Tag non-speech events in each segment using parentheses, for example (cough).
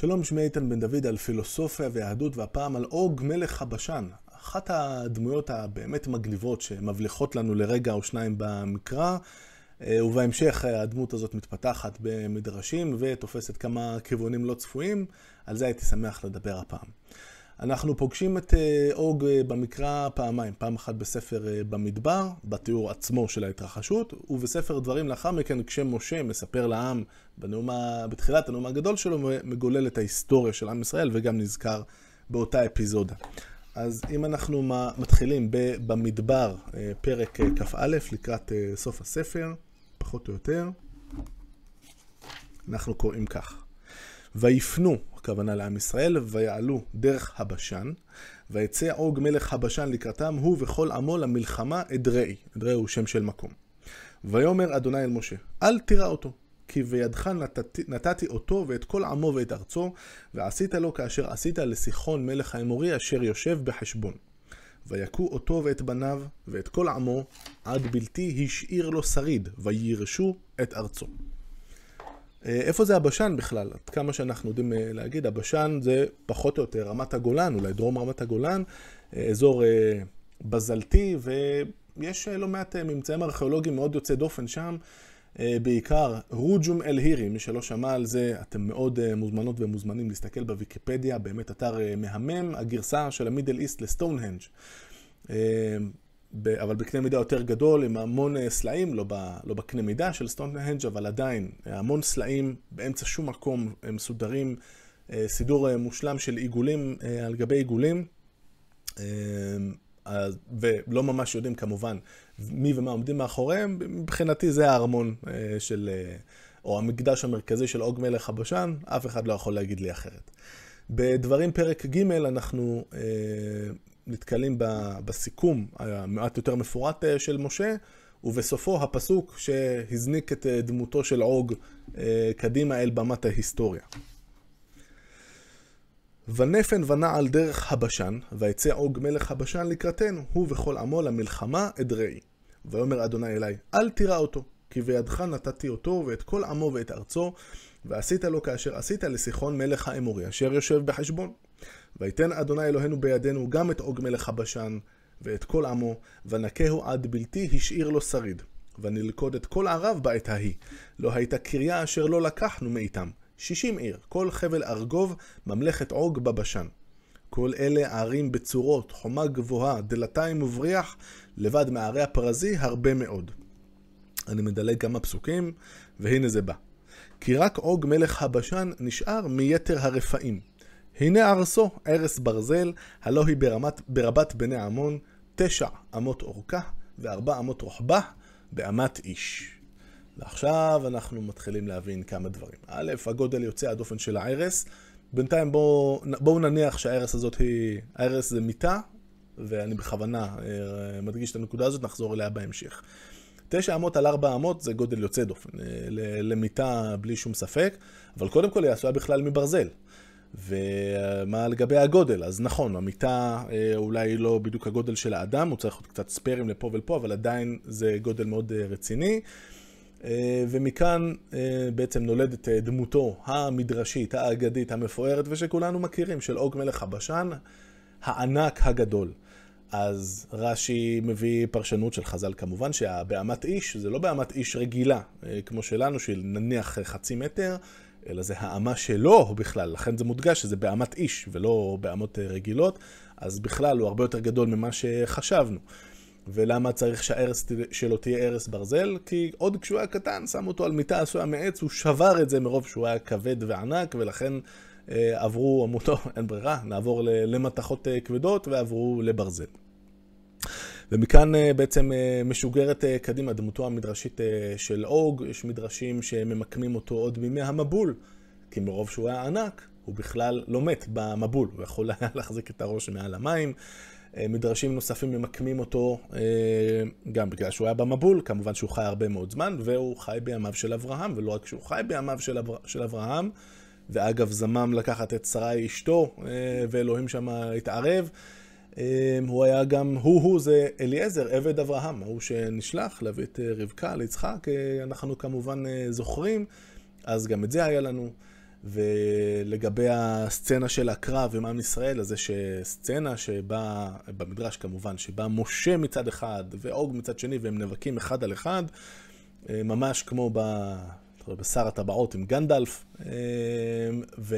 שלום, שמי איתן בן דוד על פילוסופיה ויהדות, והפעם על אוג מלך הבשן. אחת הדמויות הבאמת מגניבות שמבליחות לנו לרגע או שניים במקרא, אה, ובהמשך הדמות הזאת מתפתחת במדרשים ותופסת כמה כיוונים לא צפויים, על זה הייתי שמח לדבר הפעם. אנחנו פוגשים את אה, אוג אה, במקרא פעמיים, פעם אחת בספר במדבר, בתיאור עצמו של ההתרחשות, ובספר דברים לאחר מכן, כשמשה מספר לעם בנאום, בתחילת הנאום הגדול שלו, מגולל את ההיסטוריה של עם ישראל וגם נזכר באותה אפיזודה. אז אם אנחנו מתחילים במדבר, פרק כ"א, לקראת סוף הספר, פחות או יותר, אנחנו קוראים כך: ויפנו, הכוונה לעם ישראל, ויעלו דרך הבשן, ויצא עוג מלך הבשן לקראתם, הוא וכל עמו למלחמה אדראי. אדראי הוא שם של מקום. ויאמר אדוני אל משה, אל תירא אותו, כי בידך נתתי, נתתי אותו ואת כל עמו ואת ארצו, ועשית לו כאשר עשית לסיחון מלך האמורי אשר יושב בחשבון. ויכו אותו ואת בניו ואת כל עמו, עד בלתי השאיר לו שריד, וירשו את ארצו. אה, איפה זה הבשן בכלל? עד כמה שאנחנו יודעים אה, להגיד, הבשן זה פחות או יותר רמת הגולן, אולי דרום רמת הגולן, אה, אזור בזלתי, ויש לא מעט ממצאים ארכיאולוגיים מאוד יוצאי דופן שם. בעיקר רוג'ום אל-הירי, מי שלא שמע על זה, אתם מאוד מוזמנות ומוזמנים להסתכל בוויקיפדיה, באמת אתר מהמם, הגרסה של ה Middle East לסטונהנג'. אבל בקנה מידה יותר גדול, עם המון אה, סלעים, לא, ב, לא בקנה מידה של סטונהנג', אבל עדיין, המון סלעים באמצע שום מקום, הם מסודרים, אה, סידור אה, מושלם של עיגולים על גבי עיגולים, ולא ממש יודעים כמובן מי ומה עומדים מאחוריהם, מבחינתי זה הארמון של, או המקדש המרכזי של עוג מלך הבשן, אף אחד לא יכול להגיד לי אחרת. בדברים פרק ג' אנחנו נתקלים בסיכום המעט יותר מפורט אה, של משה, ובסופו הפסוק שהזניק את אה, דמותו של עוג אה, קדימה אל במת ההיסטוריה. ונפן ונעל דרך הבשן, ויצא עוג מלך הבשן לקראתנו, הוא וכל עמו למלחמה אדראי. ויאמר אדוני אלי, אל תירא אותו, כי בידך נתתי אותו ואת כל עמו ואת ארצו, ועשית לו כאשר עשית לסיחון מלך האמורי, אשר יושב בחשבון. ויתן אדוני אלוהינו בידינו גם את עוג מלך הבשן, ואת כל עמו, ונקהו עד בלתי השאיר לו שריד. ונלכוד את כל ערב בעת ההיא. לא הייתה קריה אשר לא לקחנו מאיתם. שישים עיר, כל חבל ארגוב, ממלכת עוג בבשן. כל אלה ערים בצורות, חומה גבוהה, דלתיים ובריח, לבד מערי הפרזי הרבה מאוד. אני מדלג כמה פסוקים, והנה זה בא. כי רק עוג מלך הבשן נשאר מיתר הרפאים. הנה ארסו, ערש ברזל, הלא היא ברמת, ברבת בני עמון, תשע אמות אורכה וארבע אמות רוחבה, באמת איש. ועכשיו אנחנו מתחילים להבין כמה דברים. א', הגודל יוצא הדופן של הערש. בינתיים בואו בוא נניח שהערש הזאת היא, הערש זה מיטה, ואני בכוונה אה, מדגיש את הנקודה הזאת, נחזור אליה בהמשך. תשע אמות על ארבע אמות זה גודל יוצא דופן, אה, למיטה בלי שום ספק, אבל קודם כל היא עשויה בכלל מברזל. ומה לגבי הגודל? אז נכון, המיטה אה, אולי לא בדיוק הגודל של האדם, הוא צריך עוד קצת ספיירים לפה ולפה, אבל עדיין זה גודל מאוד אה, רציני. אה, ומכאן בעצם נולדת דמותו המדרשית, האגדית, המפוארת, ושכולנו מכירים, של עוג מלך הבשן, הענק הגדול. אז רש"י מביא פרשנות של חז"ל כמובן, שהבאמת איש זה לא באמת איש רגילה, כמו שלנו, של נניח חצי מטר, אלא זה האמה שלו בכלל, לכן זה מודגש שזה באמת איש ולא באמות אה, רגילות, אז בכלל הוא הרבה יותר גדול ממה שחשבנו. ולמה צריך שהארס שלו תהיה ארס ברזל? כי עוד כשהוא היה קטן, שמו אותו על מיטה עשויה מעץ, הוא שבר את זה מרוב שהוא היה כבד וענק, ולכן אה, עברו, אמרו, טוב, אין ברירה, נעבור למתכות אה, כבדות ועברו לברזל. ומכאן אה, בעצם אה, משוגרת אה, קדימה דמותו המדרשית של אוג, יש מדרשים שממקמים אותו עוד בימי המבול, כי מרוב שהוא היה ענק, הוא בכלל לא מת במבול, הוא יכול (laughs) היה להחזיק את הראש מעל המים. מדרשים נוספים ממקמים אותו גם בגלל שהוא היה במבול, כמובן שהוא חי הרבה מאוד זמן, והוא חי בימיו של אברהם, ולא רק שהוא חי בימיו של, אבר... של אברהם, ואגב זמם לקחת את שרי אשתו, ואלוהים שם התערב. אמ, הוא היה גם, הוא-הוא זה אליעזר, עבד אברהם, ההוא שנשלח להביא את אה, רבקה ליצחק, אה, אנחנו כמובן אה, זוכרים, אז גם את זה היה לנו. ולגבי הסצנה של הקרב עם עם ישראל, אז יש סצנה שבה, במדרש כמובן, שבה משה מצד אחד ואוג מצד שני, והם נאבקים אחד על אחד, ממש כמו בשר הטבעות עם גנדלף. ו...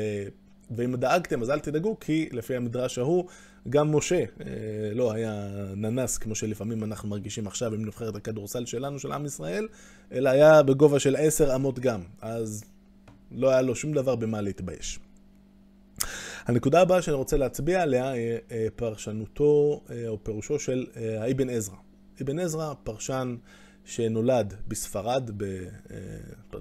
ואם דאגתם, אז אל תדאגו, כי לפי המדרש ההוא, גם משה אה, לא היה ננס, כמו שלפעמים אנחנו מרגישים עכשיו עם נבחרת הכדורסל שלנו, של עם ישראל, אלא היה בגובה של עשר אמות גם. אז לא היה לו שום דבר במה להתבייש. הנקודה הבאה שאני רוצה להצביע עליה היא אה, פרשנותו אה, או פירושו של האבן עזרא. אבן עזרא, פרשן שנולד בספרד,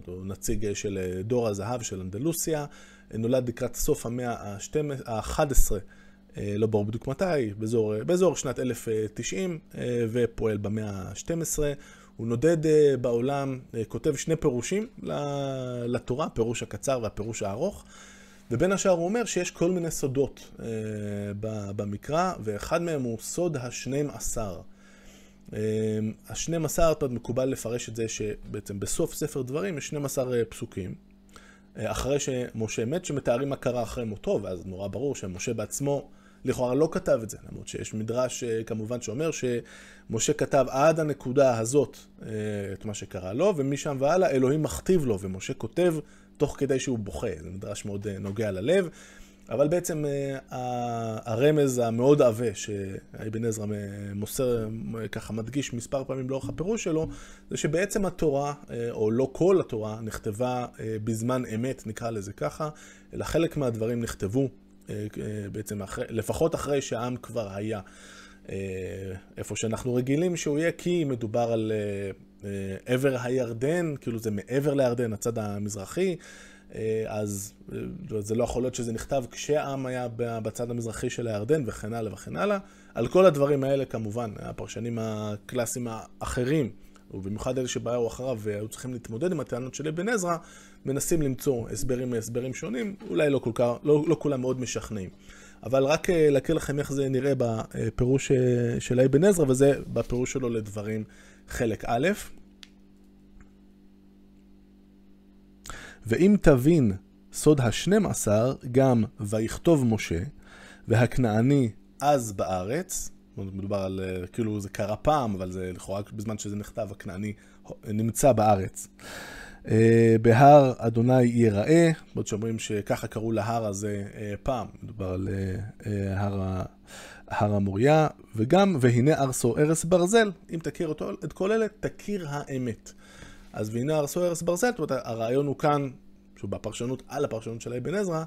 הוא נציג של דור הזהב של אנדלוסיה, נולד לקראת סוף המאה ה-11, לא ברור בדיוק מתי, באזור, באזור שנת 1090, ופועל במאה ה-12. הוא נודד בעולם, כותב שני פירושים לתורה, הפירוש הקצר והפירוש הארוך. ובין השאר הוא אומר שיש כל מיני סודות במקרא, ואחד מהם הוא סוד השנים עשר. השנים עשר, מקובל לפרש את זה שבעצם בסוף ספר דברים יש 12 פסוקים. אחרי שמשה מת, שמתארים מה קרה אחרי מותו, ואז נורא ברור שמשה בעצמו לכאורה לא כתב את זה, למרות שיש מדרש אה, כמובן שאומר שמשה כתב עד הנקודה הזאת אה, את מה שקרה לו, ומשם והלאה אלוהים מכתיב לו, ומשה כותב תוך כדי שהוא בוכה. זה מדרש מאוד אה, נוגע ללב. אבל בעצם אה, הרמז המאוד עבה שאבן עזרא מוסר, ככה מדגיש מספר פעמים לאורך הפירוש שלו, זה שבעצם התורה, אה, או לא כל התורה, נכתבה אה, בזמן אמת, נקרא לזה ככה, אלא חלק מהדברים נכתבו בעצם אחרי, לפחות אחרי שהעם כבר היה איפה שאנחנו רגילים שהוא יהיה, כי מדובר על עבר הירדן, כאילו זה מעבר לירדן, הצד המזרחי. אה, אז אה, זה לא יכול להיות שזה נכתב כשהעם היה בצד המזרחי של הירדן וכן הלאה וכן הלאה. על כל הדברים האלה כמובן, הפרשנים הקלאסיים האחרים, ובמיוחד אלה שבאו אחריו והיו צריכים להתמודד עם הטענות של אבן עזרא, מנסים למצוא הסברים מהסברים שונים, אולי לא, כל כך, לא, לא כולם מאוד משכנעים. אבל רק אה, להכיר לכם איך זה נראה בפירוש של אבן עזרא, וזה בפירוש שלו לדברים חלק א'. ואם תבין סוד השנים עשר, גם ויכתוב משה, והכנעני אז בארץ, מדובר על, אה, כאילו זה קרה פעם, אבל זה לכאורה בזמן שזה נכתב, הכנעני נמצא בארץ. אה, בהר אדוני ייראה, עוד שאומרים שככה קראו להר הזה אה, פעם, מדובר על הר, הר המוריה, וגם והנה ארסו ארס ברזל, אם תכיר אותו, את כל אלה, תכיר האמת. אז והנה הרסו ארס ברזל, זאת אומרת, הרעיון הוא כאן, שהוא בפרשנות על הפרשנות של אבן עזרא,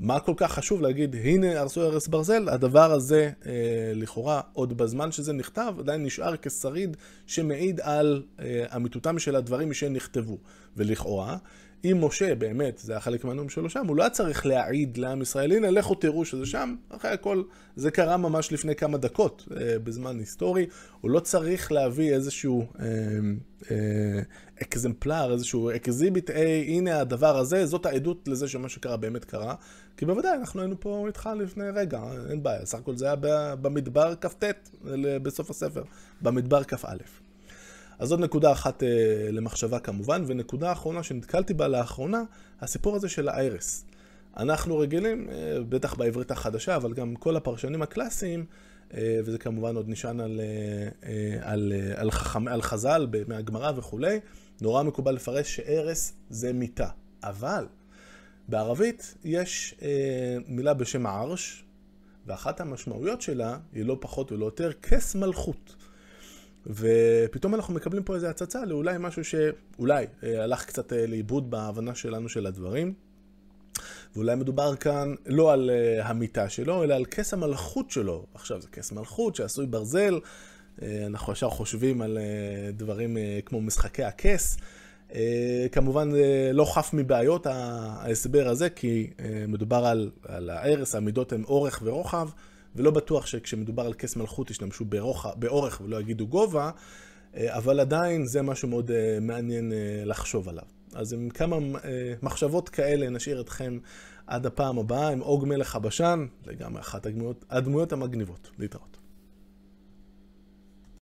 מה כל כך חשוב להגיד, הנה הרסו ארס ברזל, הדבר הזה, אה, לכאורה, עוד בזמן שזה נכתב, עדיין נשאר כשריד שמעיד על אה, אמיתותם של הדברים שנכתבו. ולכאורה, אם משה באמת, זה היה חלק מהנאום שלו שם, הוא לא היה צריך להעיד לעם ישראל, הנה לכו תראו שזה שם, אחרי הכל זה קרה ממש לפני כמה דקות אה, בזמן היסטורי, הוא לא צריך להביא איזשהו אה, אה, אקזמפלר, איזשהו exhibit, אה, הנה הדבר הזה, זאת העדות לזה שמה שקרה באמת קרה, כי בוודאי אנחנו היינו פה איתך לפני רגע, אין בעיה, סך הכל זה היה במדבר כ"ט בסוף הספר, במדבר כ"א. אז זאת נקודה אחת אה, למחשבה כמובן, ונקודה אחרונה שנתקלתי בה לאחרונה, הסיפור הזה של הארס. אנחנו רגילים, אה, בטח בעברית החדשה, אבל גם כל הפרשנים הקלאסיים, אה, וזה כמובן עוד נשען על, אה, אה על, אה, על, חכם, על חז"ל מהגמרא וכולי, נורא מקובל לפרש שארס זה מיטה. אבל בערבית יש אה, מילה בשם ערש, ואחת המשמעויות שלה היא לא פחות ולא יותר כס מלכות. ופתאום אנחנו מקבלים פה איזו הצצה לאולי משהו שאולי אה, הלך קצת אה, לאיבוד בהבנה שלנו של הדברים. ואולי מדובר כאן לא על uh, המיטה שלו, אלא על כס המלכות שלו. עכשיו, זה כס מלכות שעשוי ברזל, uh, אנחנו ישר חושבים על uh, דברים uh, כמו משחקי הכס. Uh, כמובן, uh, לא חף מבעיות ההסבר הזה, כי uh, מדובר על, על הערש, המידות הן אורך ורוחב. ולא בטוח שכשמדובר על כס מלכות ישתמשו ברוח, באורך ולא יגידו גובה, אה, אבל עדיין זה משהו מאוד אה, מעניין אה, לחשוב עליו. אז עם כמה מחשבות כאלה נשאיר אתכם עד הפעם הבאה עם אוג מלך הבשן, לגמרי אחת הדמויות, הדמויות המגניבות. להתראות.